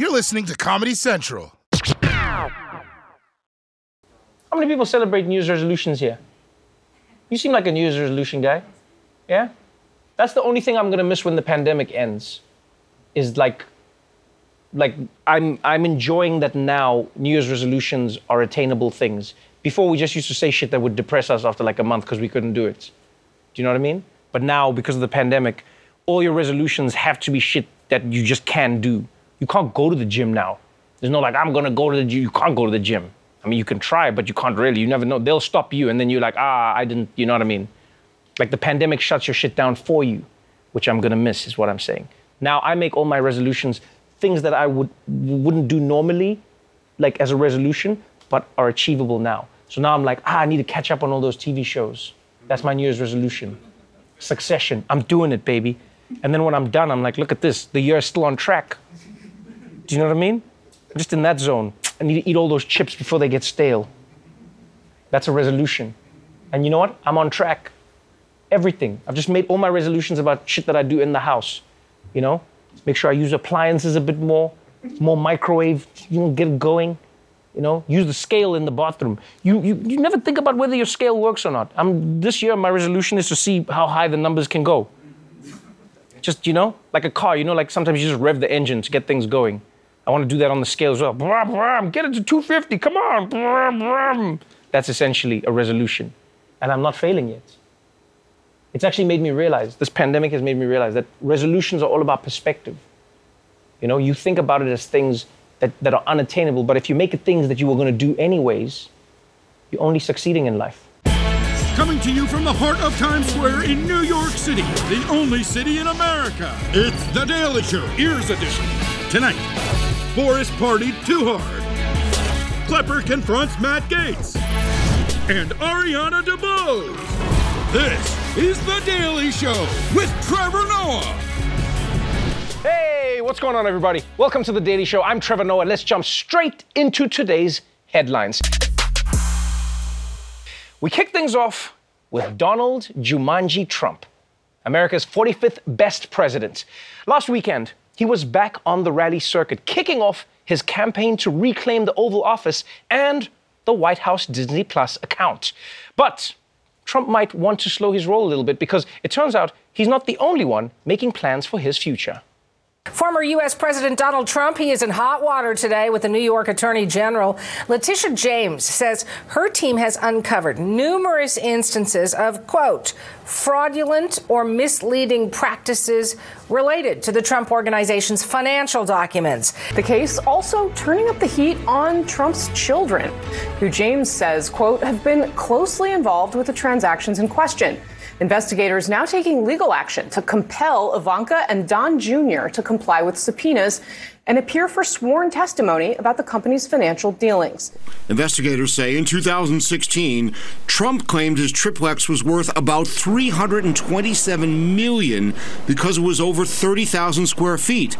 You're listening to Comedy Central. How many people celebrate New Year's resolutions here? You seem like a New Year's resolution guy. Yeah? That's the only thing I'm gonna miss when the pandemic ends. Is like like I'm I'm enjoying that now New Year's resolutions are attainable things. Before we just used to say shit that would depress us after like a month because we couldn't do it. Do you know what I mean? But now because of the pandemic, all your resolutions have to be shit that you just can't do. You can't go to the gym now. There's no like I'm gonna go to the gym. You can't go to the gym. I mean, you can try, but you can't really. You never know. They'll stop you, and then you're like, ah, I didn't. You know what I mean? Like the pandemic shuts your shit down for you, which I'm gonna miss, is what I'm saying. Now I make all my resolutions things that I would wouldn't do normally, like as a resolution, but are achievable now. So now I'm like, ah, I need to catch up on all those TV shows. That's my New Year's resolution. Succession. I'm doing it, baby. And then when I'm done, I'm like, look at this. The year is still on track. Do you know what I mean? Just in that zone. I need to eat all those chips before they get stale. That's a resolution. And you know what? I'm on track. Everything. I've just made all my resolutions about shit that I do in the house. You know? Make sure I use appliances a bit more, more microwave, you know, get it going. You know, use the scale in the bathroom. You, you, you never think about whether your scale works or not. I'm, this year, my resolution is to see how high the numbers can go. Just, you know, like a car, you know, like sometimes you just rev the engine to get things going. I want to do that on the scale as well. Get it to 250, come on. That's essentially a resolution. And I'm not failing yet. It's actually made me realize, this pandemic has made me realize that resolutions are all about perspective. You know, you think about it as things that, that are unattainable, but if you make it things that you were going to do anyways, you're only succeeding in life. Coming to you from the heart of Times Square in New York City, the only city in America. It's The Daily Show, Ears Edition. Tonight, Boris partied too hard. Klepper confronts Matt Gaetz. And Ariana DeBose. This is The Daily Show with Trevor Noah. Hey, what's going on, everybody? Welcome to The Daily Show. I'm Trevor Noah. Let's jump straight into today's headlines. We kick things off with Donald Jumanji Trump, America's 45th best president. Last weekend, he was back on the rally circuit, kicking off his campaign to reclaim the Oval Office and the White House Disney Plus account. But Trump might want to slow his roll a little bit because it turns out he's not the only one making plans for his future. Former U.S. President Donald Trump, he is in hot water today with the New York Attorney General. Letitia James says her team has uncovered numerous instances of, quote, fraudulent or misleading practices related to the Trump Organization's financial documents. The case also turning up the heat on Trump's children, who James says, quote, have been closely involved with the transactions in question. Investigators now taking legal action to compel Ivanka and Don Jr. to comply with subpoenas and appear for sworn testimony about the company's financial dealings. Investigators say in 2016, Trump claimed his triplex was worth about 327 million because it was over 30,000 square feet.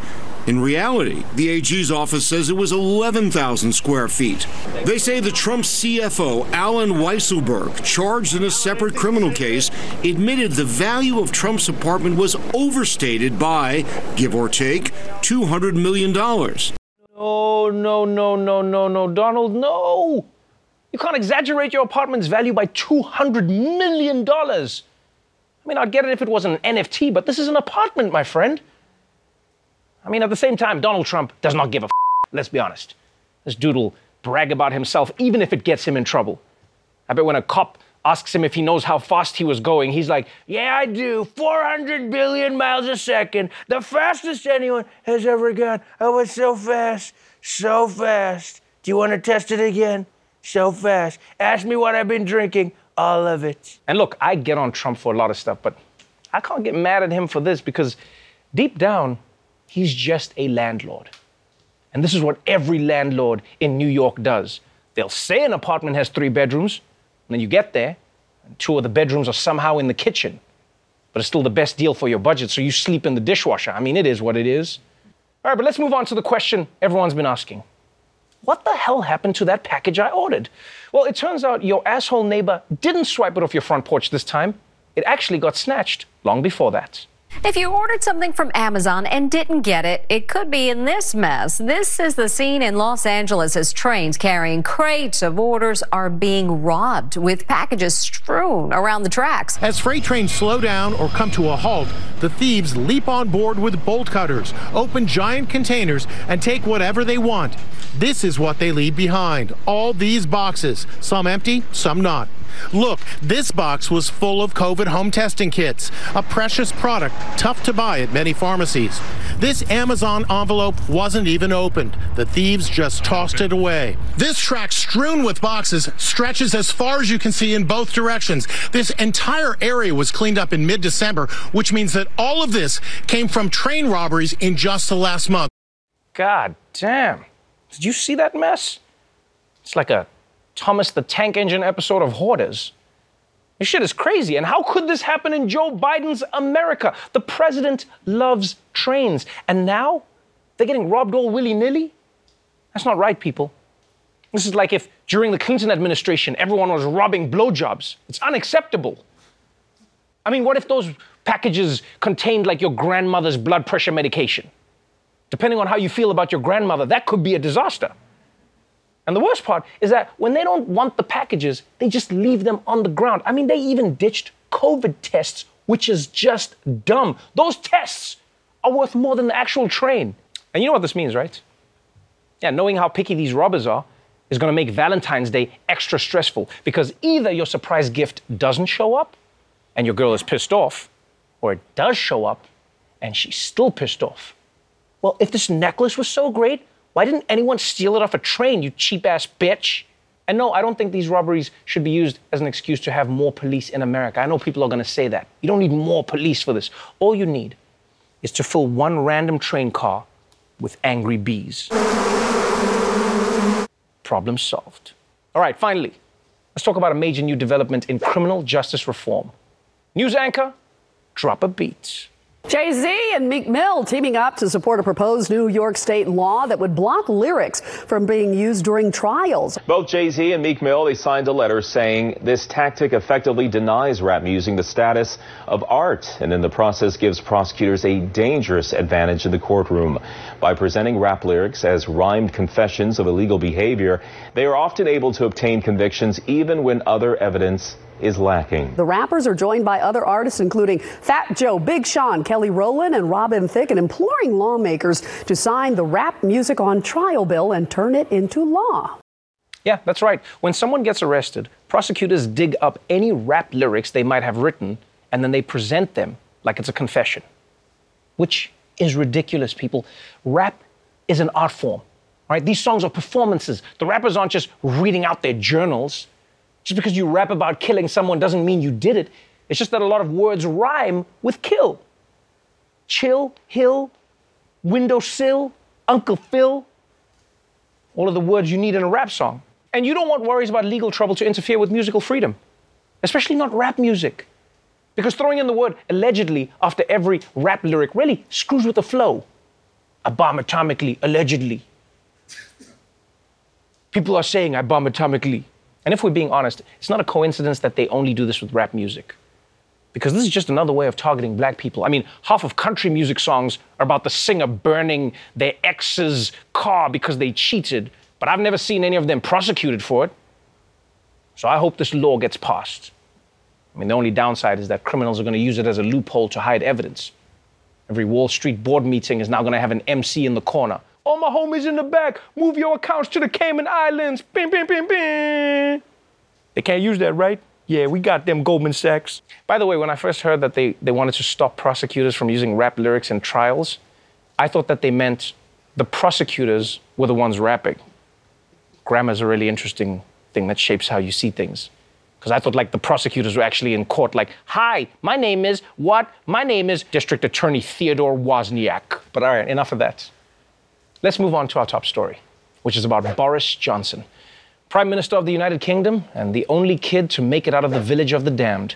In reality, the AG's office says it was 11,000 square feet. They say the Trump CFO, Allen Weisselberg, charged in a separate criminal case, admitted the value of Trump's apartment was overstated by, give or take, $200 million. Oh, no, no, no, no, no, Donald, no! You can't exaggerate your apartment's value by $200 million. I mean, I'd get it if it was an NFT, but this is an apartment, my friend. I mean, at the same time, Donald Trump does not give a f. Let's be honest. This dude will brag about himself, even if it gets him in trouble. I bet when a cop asks him if he knows how fast he was going, he's like, Yeah, I do. 400 billion miles a second. The fastest anyone has ever gone. I was so fast, so fast. Do you want to test it again? So fast. Ask me what I've been drinking. All of it. And look, I get on Trump for a lot of stuff, but I can't get mad at him for this because deep down, he's just a landlord. And this is what every landlord in New York does. They'll say an apartment has three bedrooms, and then you get there, and two of the bedrooms are somehow in the kitchen. But it's still the best deal for your budget, so you sleep in the dishwasher. I mean, it is what it is. All right, but let's move on to the question everyone's been asking. What the hell happened to that package I ordered? Well, it turns out your asshole neighbor didn't swipe it off your front porch this time. It actually got snatched long before that. If you ordered something from Amazon and didn't get it, it could be in this mess. This is the scene in Los Angeles as trains carrying crates of orders are being robbed with packages strewn around the tracks. As freight trains slow down or come to a halt, the thieves leap on board with bolt cutters, open giant containers, and take whatever they want. This is what they leave behind. All these boxes, some empty, some not. Look, this box was full of COVID home testing kits, a precious product tough to buy at many pharmacies. This Amazon envelope wasn't even opened. The thieves just tossed it away. This track strewn with boxes stretches as far as you can see in both directions. This entire area was cleaned up in mid December, which means that all of this came from train robberies in just the last month. God damn. Did you see that mess? It's like a Thomas the Tank Engine episode of Hoarders. This shit is crazy. And how could this happen in Joe Biden's America? The president loves trains. And now they're getting robbed all willy nilly? That's not right, people. This is like if during the Clinton administration everyone was robbing blowjobs. It's unacceptable. I mean, what if those packages contained like your grandmother's blood pressure medication? Depending on how you feel about your grandmother, that could be a disaster. And the worst part is that when they don't want the packages, they just leave them on the ground. I mean, they even ditched COVID tests, which is just dumb. Those tests are worth more than the actual train. And you know what this means, right? Yeah, knowing how picky these robbers are is going to make Valentine's Day extra stressful because either your surprise gift doesn't show up and your girl is pissed off, or it does show up and she's still pissed off. Well, if this necklace was so great, why didn't anyone steal it off a train, you cheap ass bitch? And no, I don't think these robberies should be used as an excuse to have more police in America. I know people are going to say that. You don't need more police for this. All you need is to fill one random train car with angry bees. Problem solved. All right, finally, let's talk about a major new development in criminal justice reform. News anchor, drop a beat. Jay Z and Meek Mill teaming up to support a proposed New York state law that would block lyrics from being used during trials. Both Jay Z and Meek Mill they signed a letter saying this tactic effectively denies rap music the status of art, and in the process gives prosecutors a dangerous advantage in the courtroom. By presenting rap lyrics as rhymed confessions of illegal behavior, they are often able to obtain convictions even when other evidence is lacking. The rappers are joined by other artists, including Fat Joe, Big Sean, Kelly Rowland, and Robin Thicke, and imploring lawmakers to sign the rap music on trial bill and turn it into law. Yeah, that's right. When someone gets arrested, prosecutors dig up any rap lyrics they might have written and then they present them like it's a confession, which is ridiculous, people. Rap is an art form, right? These songs are performances. The rappers aren't just reading out their journals. Just because you rap about killing someone doesn't mean you did it. It's just that a lot of words rhyme with kill. Chill, hill, windowsill, Uncle Phil. All of the words you need in a rap song. And you don't want worries about legal trouble to interfere with musical freedom, especially not rap music. Because throwing in the word allegedly after every rap lyric really screws with the flow. I bomb atomically, allegedly. People are saying I bomb atomically. And if we're being honest, it's not a coincidence that they only do this with rap music. Because this is just another way of targeting black people. I mean, half of country music songs are about the singer burning their ex's car because they cheated, but I've never seen any of them prosecuted for it. So I hope this law gets passed. I mean, the only downside is that criminals are going to use it as a loophole to hide evidence. Every Wall Street board meeting is now going to have an MC in the corner. All my homies in the back, move your accounts to the Cayman Islands. Bing, bing, bing, bing. They can't use that, right? Yeah, we got them Goldman Sachs. By the way, when I first heard that they, they wanted to stop prosecutors from using rap lyrics in trials, I thought that they meant the prosecutors were the ones rapping. Grammar is a really interesting thing that shapes how you see things. Because I thought like the prosecutors were actually in court, like, hi, my name is what? My name is District Attorney Theodore Wozniak. But all right, enough of that. Let's move on to our top story, which is about Boris Johnson, Prime Minister of the United Kingdom and the only kid to make it out of the village of the damned.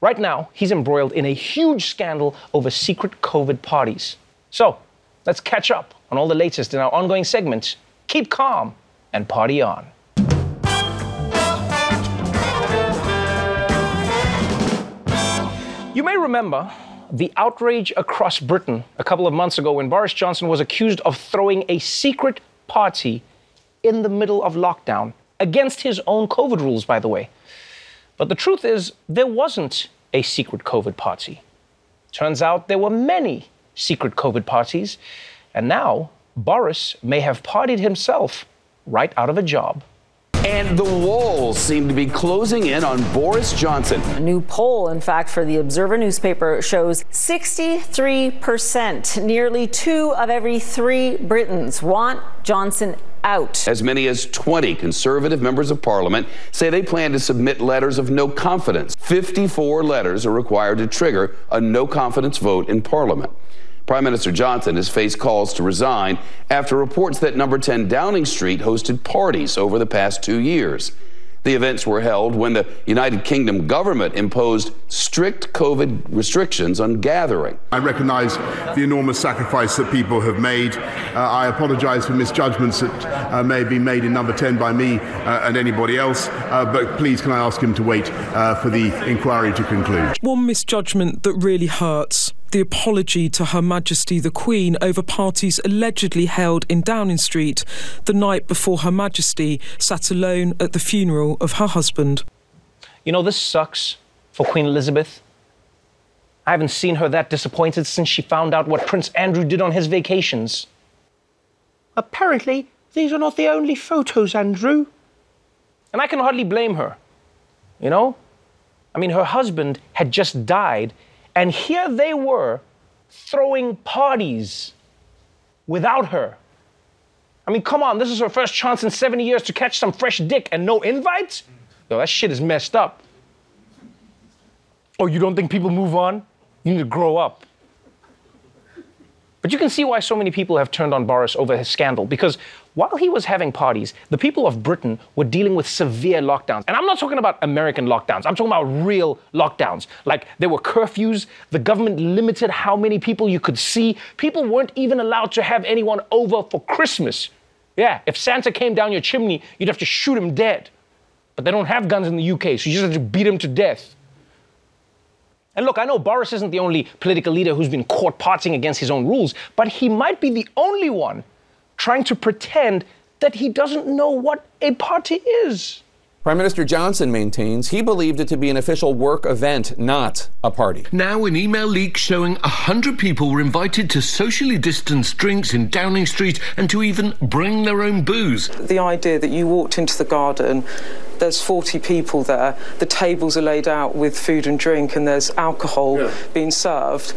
Right now, he's embroiled in a huge scandal over secret COVID parties. So, let's catch up on all the latest in our ongoing segment Keep Calm and Party On. You may remember the outrage across Britain a couple of months ago when Boris Johnson was accused of throwing a secret party in the middle of lockdown, against his own COVID rules, by the way. But the truth is, there wasn't a secret COVID party. Turns out there were many secret COVID parties, and now Boris may have partied himself right out of a job. And the walls seem to be closing in on Boris Johnson. A new poll, in fact, for the Observer newspaper shows 63%, nearly two of every three Britons want Johnson out. As many as 20 conservative members of parliament say they plan to submit letters of no confidence. 54 letters are required to trigger a no confidence vote in parliament. Prime Minister Johnson has faced calls to resign after reports that number 10 Downing Street hosted parties over the past two years. The events were held when the United Kingdom government imposed strict COVID restrictions on gathering. I recognise the enormous sacrifice that people have made. Uh, I apologise for misjudgments that uh, may have been made in number 10 by me uh, and anybody else, uh, but please can I ask him to wait uh, for the inquiry to conclude? One misjudgment that really hurts the apology to Her Majesty the Queen over parties allegedly held in Downing Street the night before Her Majesty sat alone at the funeral of her husband. You know, this sucks for Queen Elizabeth. I haven't seen her that disappointed since she found out what Prince Andrew did on his vacations. Apparently, these are not the only photos, Andrew. And I can hardly blame her. You know? I mean, her husband had just died, and here they were throwing parties without her. I mean, come on, this is her first chance in 70 years to catch some fresh dick and no invites? Yo, that shit is messed up. Oh, you don't think people move on? You need to grow up. But you can see why so many people have turned on Boris over his scandal. Because while he was having parties, the people of Britain were dealing with severe lockdowns. And I'm not talking about American lockdowns, I'm talking about real lockdowns. Like there were curfews, the government limited how many people you could see. People weren't even allowed to have anyone over for Christmas. Yeah, if Santa came down your chimney, you'd have to shoot him dead. But they don't have guns in the UK, so you just have to beat him to death. And look, I know Boris isn't the only political leader who's been caught partying against his own rules, but he might be the only one trying to pretend that he doesn't know what a party is. Prime Minister Johnson maintains he believed it to be an official work event, not a party. Now, an email leak showing 100 people were invited to socially distanced drinks in Downing Street and to even bring their own booze. The idea that you walked into the garden, there's 40 people there, the tables are laid out with food and drink, and there's alcohol yeah. being served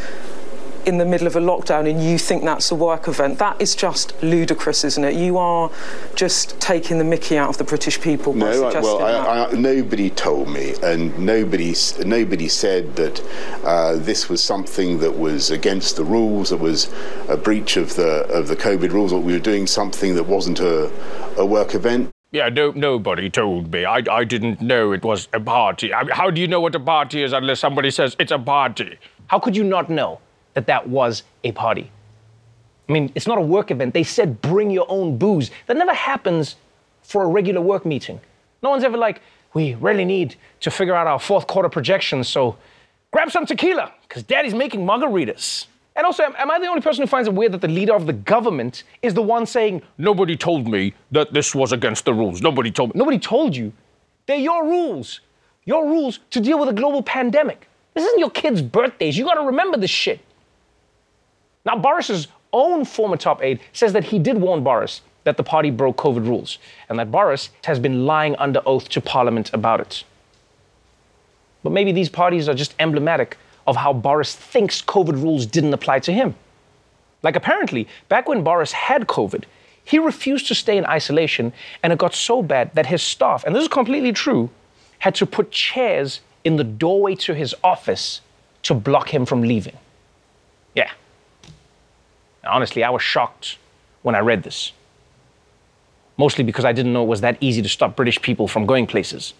in the middle of a lockdown and you think that's a work event, that is just ludicrous, isn't it? You are just taking the mickey out of the British people. No, I, well, I, I, nobody told me, and nobody nobody said that uh, this was something that was against the rules, that was a breach of the of the COVID rules, or we were doing something that wasn't a, a work event. Yeah, no, nobody told me. I, I didn't know it was a party. I, how do you know what a party is unless somebody says it's a party? How could you not know? That that was a party. I mean, it's not a work event. They said bring your own booze. That never happens for a regular work meeting. No one's ever like, we really need to figure out our fourth quarter projections, so grab some tequila, because daddy's making margaritas. And also, am, I the only person who finds it weird that the leader of the government is the one saying, Nobody told me that this was against the rules. Nobody told me. Nobody told you. They're your rules. Your rules to deal with a global pandemic. This isn't your kids' birthdays. You gotta remember this shit. Now, Boris's own former top aide says that he did warn Boris that the party broke COVID rules and that Boris has been lying under oath to Parliament about it. But maybe these parties are just emblematic of how Boris thinks COVID rules didn't apply to him. Like, apparently, back when Boris had COVID, he refused to stay in isolation, and it got so bad that his staff, and this is completely true, had to put chairs in the doorway to his office to block him from leaving. Yeah. Honestly, I was shocked when I read this. Mostly because I didn't know it was that easy to stop British people from going places.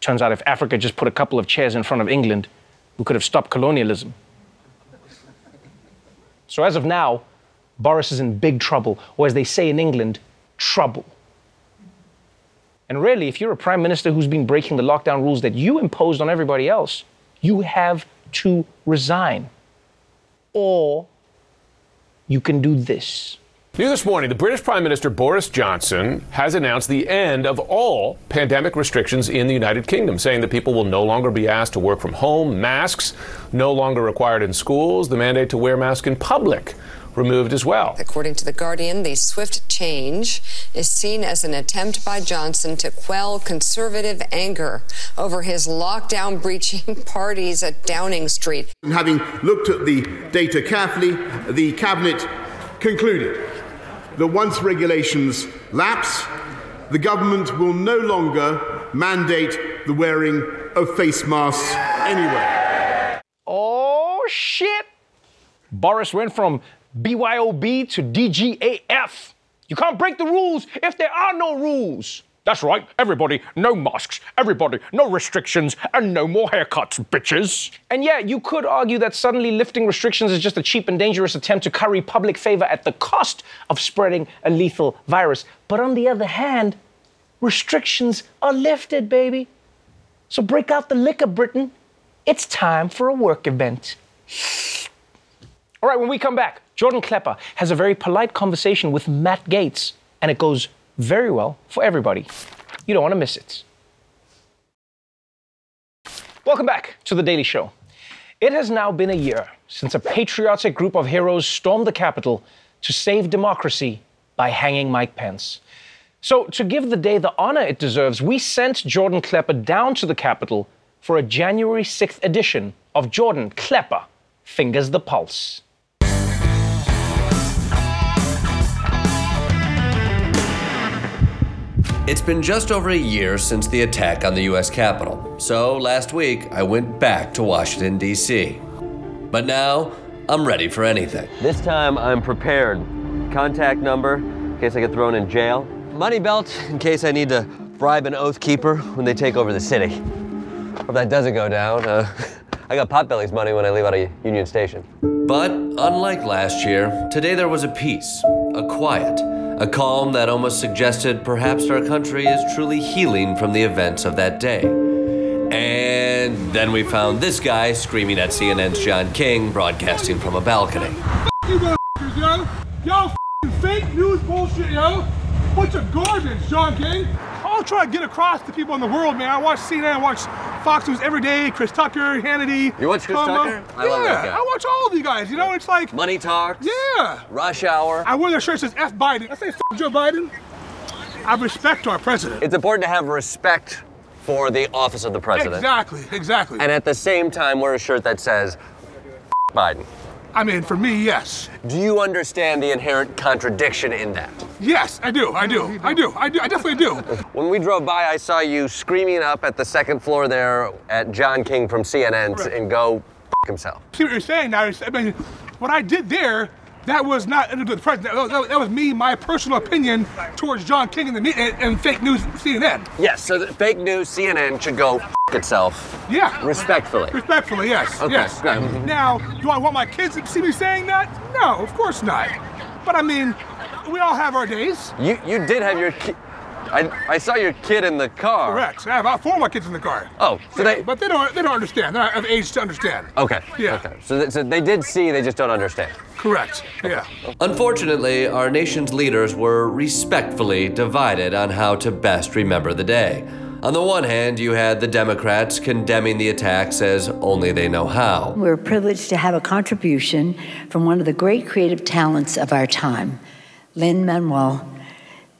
Turns out if Africa just put a couple of chairs in front of England, we could have stopped colonialism. So as of now, Boris is in big trouble, or as they say in England, trouble. And really, if you're a prime minister who's been breaking the lockdown rules that you imposed on everybody else, you have to resign. or you can do this. New this morning, the British Prime Minister Boris Johnson has announced the end of all pandemic restrictions in the United Kingdom, saying that people will no longer be asked to work from home, masks no longer required in schools, the mandate to wear masks in public removed as well. According to The Guardian, the swift change is seen as an attempt by Johnson to quell conservative anger over his lockdown breaching parties at Downing Street. And having looked at the data carefully, the Cabinet concluded that once regulations lapse, the government will no longer mandate the wearing of face masks anywhere. Oh, shit. Boris went from BYOB to DGAF. You can't break the rules if there are no rules. That's right, everybody, no masks, everybody, no restrictions, and no more haircuts, bitches. And yeah, you could argue that suddenly lifting restrictions is just a cheap and dangerous attempt to curry public favor at the cost of spreading a lethal virus. But on the other hand, restrictions are lifted, baby. So break out the liquor, Britain. It's time for a work event. All right, when we come back, Jordan Klepper has a very polite conversation with Matt Gaetz, and it goes very well for everybody. You don't want to miss it. Welcome back to The Daily Show. It has now been a year since a patriotic group of heroes stormed the Capitol to save democracy by hanging Mike Pence. So, to give the day the honor it deserves, we sent Jordan Klepper down to the Capitol for a January 6th edition of Jordan Klepper Fingers the Pulse. It's been just over a year since the attack on the US Capitol, so last week I went back to Washington, D.C. But now, I'm ready for anything. This time I'm prepared. Contact number in case I get thrown in jail. Money belt in case I need to bribe an oath keeper when they take over the city. If that doesn't go down, uh, I got Potbelly's money when I leave out of Union Station. But unlike last year, today there was a peace, a quiet, a calm that almost suggested perhaps our country is truly healing from the events of that day. And then we found this guy screaming at CNN's John King, broadcasting from a balcony. You yo! Yo, fake news bullshit, yo! Bunch of garbage, John King! I'll try to get across to people in the world, man. I watch CNN, I watch Fox News every day, Chris Tucker, Hannity. You watch Chris. Tucker? I yeah, love that guy. I watch all of you guys. You know, it's like Money talks. Yeah. Rush hour. I wear their shirt that says F Biden. I say F Joe Biden. I respect our president. It's important to have respect for the office of the president. Exactly, exactly. And at the same time, wear a shirt that says Biden. I mean, for me, yes. Do you understand the inherent contradiction in that? Yes, I do. I do. I do. I do. I definitely do. When we drove by, I saw you screaming up at the second floor there at John King from CNN Right. and go f- himself. See what you're saying now? I mean, what I did there, that was not the president. That was, that was me, my personal opinion towards John King and the and, and fake news CNN. Yes, so fake news CNN should go f- itself. Yeah. Respectfully. Respectfully, yes. Okay, Yes. Mhm. Now, do I want my kids to see me saying that? No, of course not. But I mean, we all have our days. You you did have your ki- I, I saw your kid in the car. Correct. I have about four of my kids in the car. Oh, so Yeah, they but they don't. They don't understand. They're not of age to understand. Okay. Yeah. Okay. So, th- so they did see, they just don't understand. Correct. Yeah. Unfortunately, our nation's leaders were respectfully divided on how to best remember the day. On the one hand, you had the Democrats condemning the attacks as only they know how. We're privileged to have a contribution from one of the great creative talents of our time, Lin-Manuel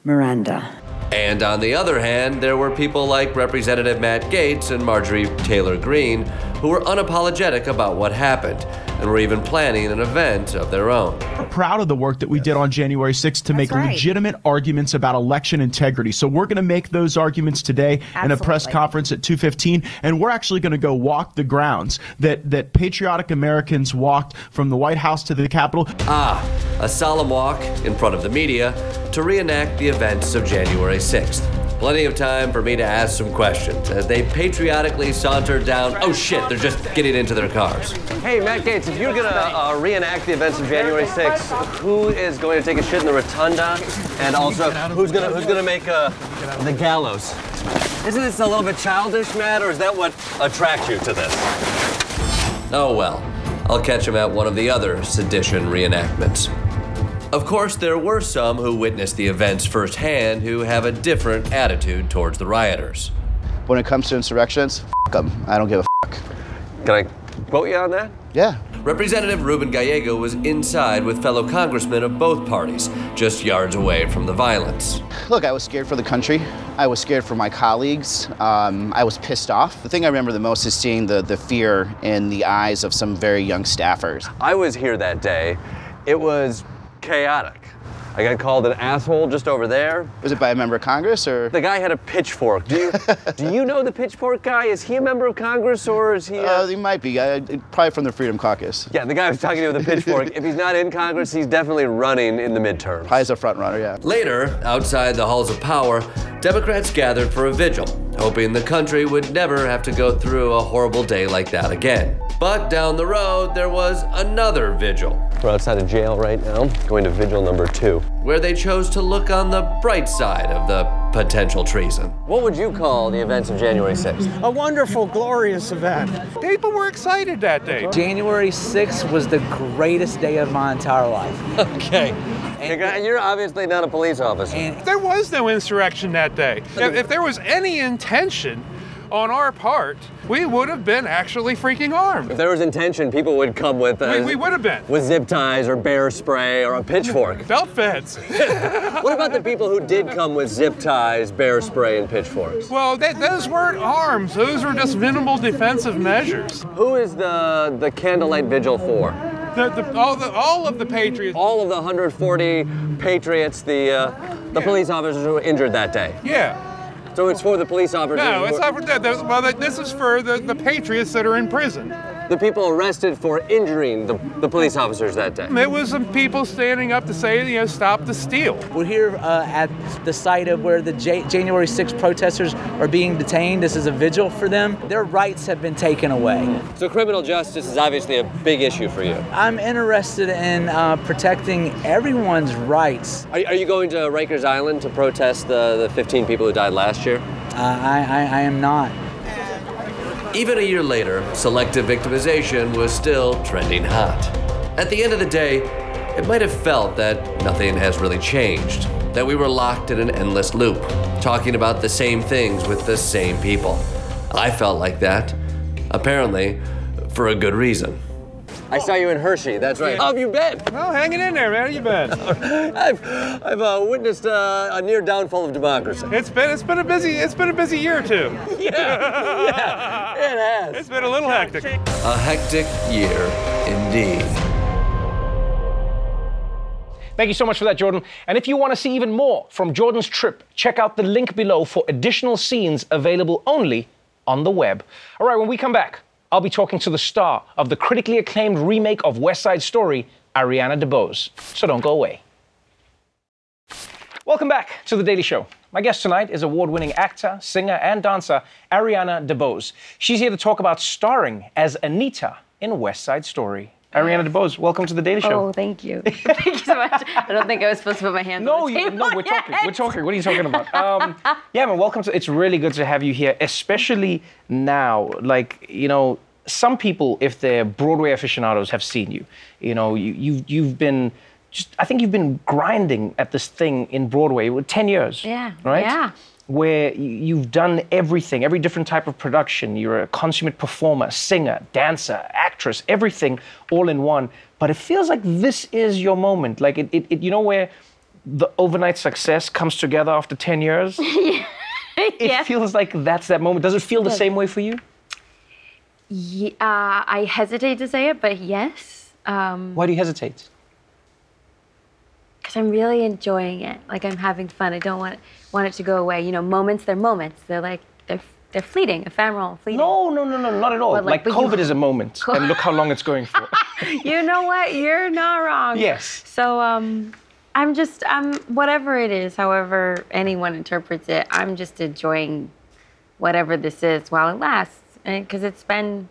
Miranda. And on the other hand, there were people like Representative Matt Gaetz and Marjorie Taylor Greene who were unapologetic about what happened and were even planning an event of their own. We're proud of the work that we did on January 6th to make right. legitimate arguments about election integrity. So we're going to make those arguments today in a press conference at 2:15 and we're actually going to go walk the grounds that that patriotic Americans walked from the White House to the Capitol. Ah, a solemn walk in front of the media to reenact the events of January 6th. Plenty of time for me to ask some questions as they patriotically sauntered down. Oh shit, they're just getting into their cars. Hey, Matt Gaetz, if you're gonna uh, reenact the events of January 6th, who is going to take a shit in the rotunda? And also, who's gonna who's gonna make uh, the gallows? Isn't this a little bit childish, Matt, or is that what attracts you to this? Oh well. I'll catch him at one of the other sedition reenactments. Of course, there were some who witnessed the events firsthand who have a different attitude towards the rioters. When it comes to insurrections, f them. I don't give a fuck. Can I quote you on that? Yeah. Representative Ruben Gallego was inside with fellow congressmen of both parties, just yards away from the violence. Look, I was scared for the country. I was scared for my colleagues. Um, I was pissed off. The thing I remember the most is seeing the, the fear in the eyes of some very young staffers. I was here that day. It was chaotic. I got called an asshole just over there. Was it by a member of Congress or? The guy had a pitchfork. Do you do you know the pitchfork guy? Is he a member of Congress or is he? Uh, uh he might be. Uh, probably from the Freedom Caucus. Yeah, the guy was talking to with a pitchfork. if he's not in Congress, he's definitely running in the midterm. Probably as a front runner, yeah. Later, outside the halls of power, Democrats gathered for a vigil, hoping the country would never have to go through a horrible day like that again. But down the road, there was another vigil. We're outside of jail right now, going to vigil number two. Where they chose to look on the bright side of the potential treason. What would you call the events of January 6th? A wonderful, glorious event. People were excited that day. January 6th was the greatest day of my entire life. okay. And you're obviously not a police officer. And there was no insurrection that day. If, if there was any intention on our part, we would have been actually freaking armed. If there was intention, people would come with uh, we, we would have been with zip ties or bear spray or a pitchfork. Belt feds. what about the people who did come with zip ties, bear spray, and pitchforks? Well, they, those weren't arms. Those were just minimal defensive measures. Who is the the candlelight vigil for? The, the, all, the, all of the patriots. All of the 140 patriots, the uh, the yeah. police officers who were injured that day. Yeah. So it's for the police officers. No, it's not for that. Well, this is for the, the patriots that are in prison the people arrested for injuring the, the police officers that day? It was some people standing up to say, you know, stop the steal. We're here uh, at the site of where the J- January 6th protesters are being detained. This is a vigil for them. Their rights have been taken away. So criminal justice is obviously a big issue for you. I'm interested in uh, protecting everyone's rights. Are, are, you going to Rikers Island to protest the, the 15 people who died last year? Uh, I, I, I am not. Even a year later, selective victimization was still trending hot. At the end of the day, it might have felt that nothing has really changed, that we were locked in an endless loop, talking about the same things with the same people. I felt like that, apparently, for a good reason. I saw you in Hershey. That's right. How have you been? Well, hanging in there, man. How you been? I've I've uh, witnessed uh, a near downfall of democracy. It's been it's been a busy it's been a busy year too. yeah, yeah, it has. It's been a little hectic. A hectic year, indeed. Thank you so much for that, Jordan. And if you want to see even more from Jordan's trip, check out the link below for additional scenes available only on the web. All right, when we come back, I'll be talking to the star of the critically acclaimed remake of West Side Story, Ariana DeBose. So don't go away. Welcome back to The Daily Show. My guest tonight is award winning actor, singer, and dancer Ariana DeBose. She's here to talk about starring as Anita in West Side Story. Ariana DeBose, welcome to the Daily Show. Oh, thank you. thank you so much. I don't think I was supposed to put my hand. no, on the table No, we're yet. talking. We're talking. What are you talking about? Um, yeah, man, welcome to. It's really good to have you here, especially now. Like, you know, some people, if they're Broadway aficionados, have seen you. You know, you, you've you've been. Just, I think you've been grinding at this thing in Broadway with 10 years. Yeah. Right? Yeah where you've done everything, every different type of production. You're a consummate performer, singer, dancer, actress, everything all in one. But it feels like this is your moment. Like it, it, it you know, where the overnight success comes together after 10 years? yeah. It feels like that's that moment. Does it feel the same way for you? Yeah, uh, I hesitate to say it, but yes. Um, Why do you hesitate? I'm really enjoying it. Like I'm having fun. I don't want want it to go away. You know, moments they're moments. They're like they're they're fleeting, ephemeral, fleeting. No, no, no, no, not at all. But, like like, but you- COVID is a moment, and look how long it's going for. you know what? You're not wrong. Yes. So um, I'm just I'm whatever it is, however anyone interprets it. I'm just enjoying whatever this is while it lasts, because it's been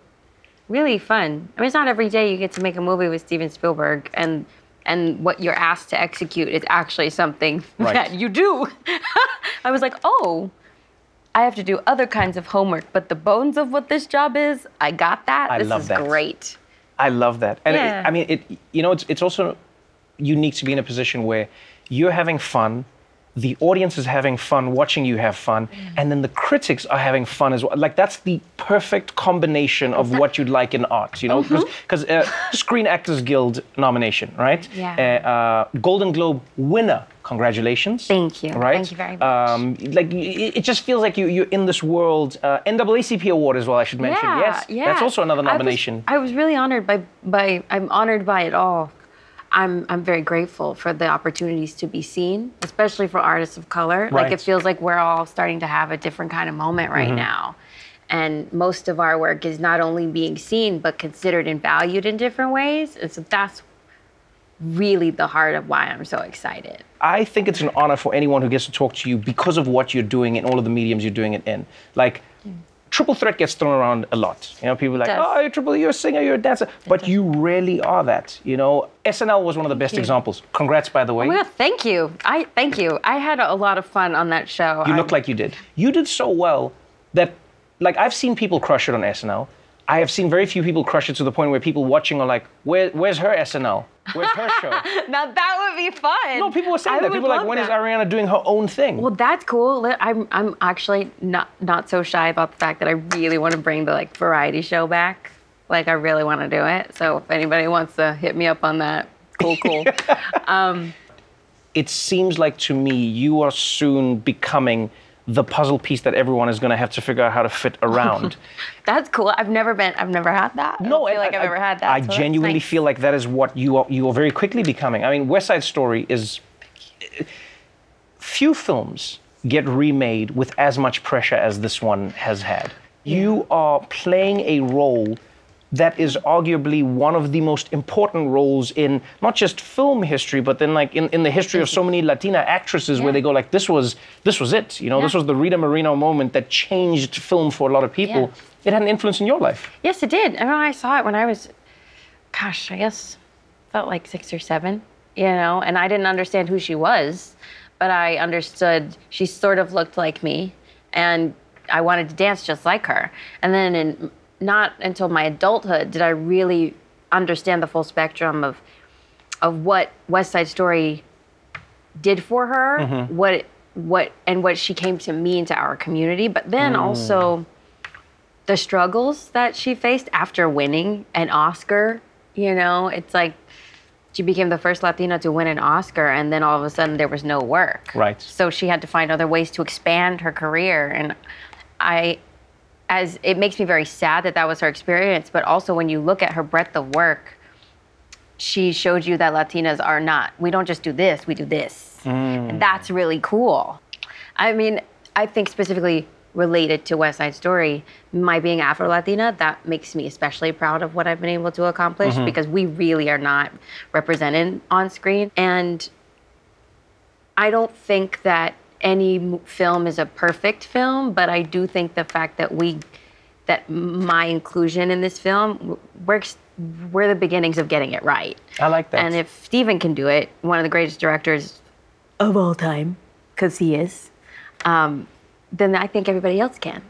really fun. I mean, it's not every day you get to make a movie with Steven Spielberg and. And what you're asked to execute is actually something Right. that you do. I was like, oh, I have to do other kinds of homework, but the bones of what this job is, I got that. I this love is that. great. I love that. And it- Yeah. I mean, it. You know, it's it's also unique to be in a position where you're having fun, the audience is having fun watching you have fun, and then the critics are having fun as well. Like that's the perfect combination of what you'd like in art. You know, because uh, Screen Actors Guild nomination, right? Yeah. Uh, uh, Golden Globe winner. Congratulations. Thank you. Right. Thank you very much. Um, like it, it just feels like you you're in this world. Uh, NAACP award as well. I should mention. Yeah, yes. yeah. That's also another I was- nomination. I was, really honored by by I'm honored by it all. I'm I'm very grateful for the opportunities to be seen, especially for artists of color. Like it feels like we're all starting to have a different kind of moment right Mhm. now. And most of our work is not only being seen but considered and valued in different ways. And so that's really the heart of why I'm so excited. I think it's an honor for anyone who gets to talk to you because of what you're doing in all of the mediums you're doing it in. Like, triple threat gets thrown around a lot. You know, people are like, oh, you're triple, you're a singer, you're a dancer. But you really are that. You know, SNL was one of the best examples. Congrats, by the oh way. Oh my God, thank you. I thank you. I had a lot of fun on that show. You I- look like you did. You did so well that, like, I've seen people crush it on SNL. I have seen very few people crush it to the point where people watching are like, Where, where's her SNL? Where's her show? now that would be fun. No, people were saying I that. People were like, when is. Ariana doing her own thing? Well, that's cool. I'm I'm actually not not so shy about the fact that I really want to bring the like variety show back. Like I really want to do it. So if anybody wants to hit me up on that, cool, cool. um, it seems like to me you are soon becoming the puzzle piece that everyone is going to have to figure out how to fit around. that's cool. I've never been. I've never had that. No, I don't feel like I, have ever had that. I so genuinely nice. feel like that is what you are, you are very quickly becoming. I mean, West Side Story is few films get remade with as much pressure as this one has had. You are playing a role that is arguably one of the most important roles in not just film history, but then like in, in the history of so many Latina actresses where they go like, this was this was it. You know, this was the Rita Moreno moment that changed film for a lot of people. Yeah. It had an influence in your life. Yes, it did. I mean, I saw it when I was, gosh, I guess felt like six or seven, you know, and I didn't understand who she was, but I understood she sort of looked like me, and I wanted to dance just like her. And then, in, not until my adulthood did I really understand the full spectrum of of what West Side Story did for her, Mhm. what what and what she came to mean to our community, but then Mm. also the struggles that she faced after winning an Oscar. You know, it's like she became the first Latina to win an Oscar, and then all of a sudden there was no work. Right. So she had to find other ways to expand her career. And I, as it makes me very sad that that was her experience, but also when you look at her breadth of work, she showed you that Latinas are not, we don't just do this, we do this. And that's really cool. I mean, I think specifically related to West Side Story, my being Afro Latina, that makes me especially proud of what I've been able to accomplish Mhm. because we really are not represented on screen. And I don't think that any film is a perfect film, but I do think the fact that we, that my inclusion in this film, works, we're the beginnings of getting it right. I like that. And if Steven can do it, one of the greatest directors of all time, because he is, um, then I think everybody else can.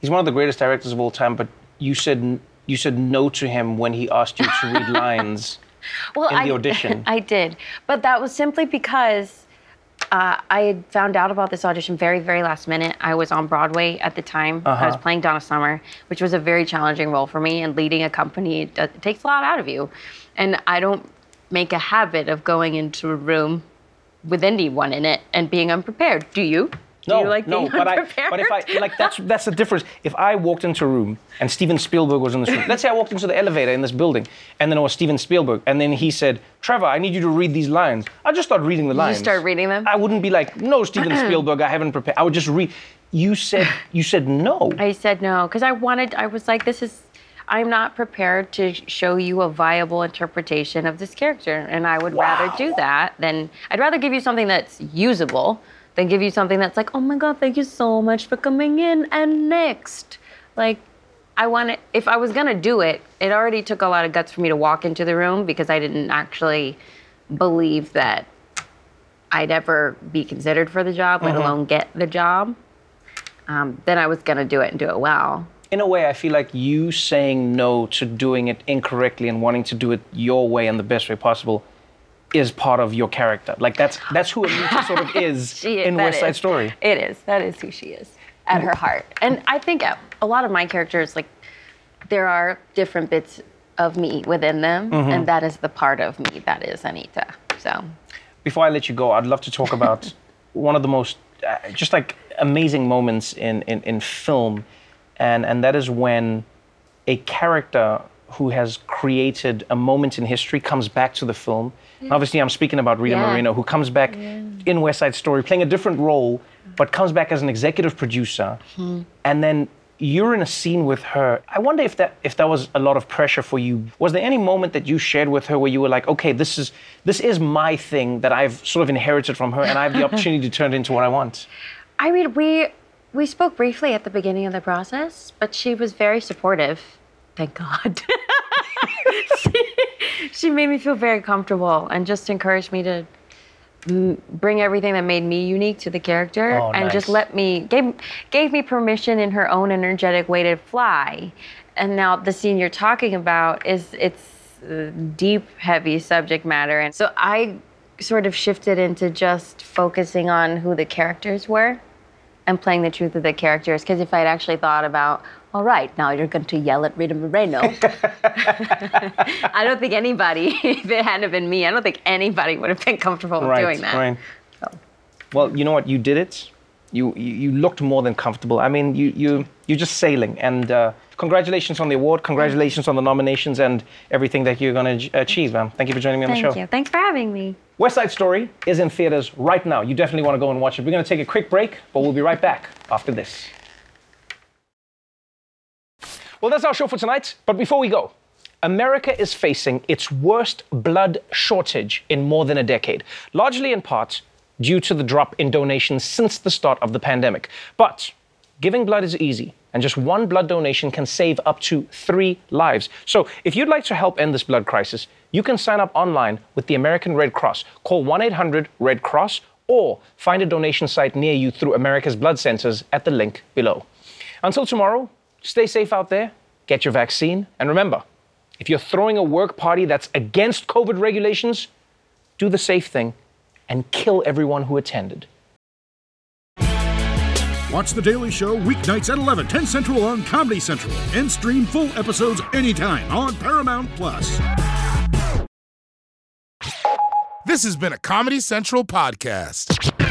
He's one of the greatest directors of all time, but you said you said no to him when he asked you to read lines Well, in I, the audition. I did, but that was simply because uh, I had found out about this audition very, very last minute. I was on Broadway at the time. I was Uh-huh. playing Donna Summer, which was a very challenging role for me. And leading a company does- it takes a lot out of you, and I don't make a habit of going into a room with anyone in it and being unprepared. Do you? Do No, you like no, but I, but if I like that's that's the difference. If I walked into a room and Steven Spielberg was in this room, let's say I walked into the elevator in this building, and then it was Steven Spielberg, and then he said, "Trevor, I need you to read these lines." I just start reading the lines. You start reading them. I wouldn't be like, "No, Steven Spielberg, I haven't prepared." I would just read. You said you said no. I said no because I wanted. I was like, this is. I'm not prepared to show you a viable interpretation of this character, and I would rather do that than I'd rather give you something that's usable than give you something that's like, oh my god, thank you so much for coming in, and next, like. I want wanted, if I was gonna do it, it already took a lot of guts for me to walk into the room because I didn't actually believe that I'd ever be considered for the job, let Mhm. alone get the job. Um, then I was gonna do it and do it well. in a way, I feel like you saying no to doing it incorrectly and wanting to do it your way and the best way possible is part of your character. Like that's that's who Anita sort of is in West Side is. Story. It is. That is who she is at her heart. And I think a a lot of my characters, like, there are different bits of me within them, Mhm. and that is the part of me that is Anita. So, Before I let you go, I'd love to talk about one of the most uh, just like amazing moments in, in, in film, and, and that is when a character who has created a moment in history comes back to the film. Obviously, I'm speaking about Rita Yeah. Moreno, who comes back in West Side Story playing a different role, but comes back as an executive producer. Hmm. And then you're in a scene with her. I wonder if that if that was a lot of pressure for you. Was there any moment that you shared with her where you were like, okay, this is this is my thing that I've sort of inherited from her, and I have the opportunity to turn it into what I want? I mean, we we spoke briefly at the beginning of the process, but she was very supportive. Thank God. she, made me feel very comfortable and just encouraged me to bring everything that made me unique to the character Oh, and just let me gave gave me permission in her own energetic way to fly. And now the scene you're talking about is it's uh, deep, heavy subject matter, and so I sort of shifted into just focusing on who the characters were and playing the truth of the characters. Because if I'd actually thought about, all right, now you're going to yell at Rita Moreno, I don't think anybody, if it hadn't been me, I don't think anybody would have been comfortable with doing that. Right. Well, you know what? You did it. You, you you looked more than comfortable. I mean, you you you're just sailing. And uh, congratulations on the award. Congratulations on the nominations and everything that you're going to achieve. Um, thank you for joining me on Thank the show. you. Thanks for having me. West Side Story is in theaters right now. You definitely want to go and watch it. We're going to take a quick break, but we'll be right back after this. Well, that's our show for tonight. But before we go, America is facing its worst blood shortage in more than a decade, largely in part due to the drop in donations since the start of the pandemic. But giving blood is easy, and just one blood donation can save up to three lives. So if you'd like to help end this blood crisis, you can sign up online with the American Red Cross. Call 1 800 Red Cross or find a donation site near you through America's Blood Centers at the link below. Until tomorrow, stay safe out there, get your vaccine, and remember if you're throwing a work party that's against COVID regulations, do the safe thing and kill everyone who attended. Watch The Daily Show weeknights at 11, 10 Central on Comedy Central, and stream full episodes anytime on Paramount Plus. This has been a Comedy Central podcast.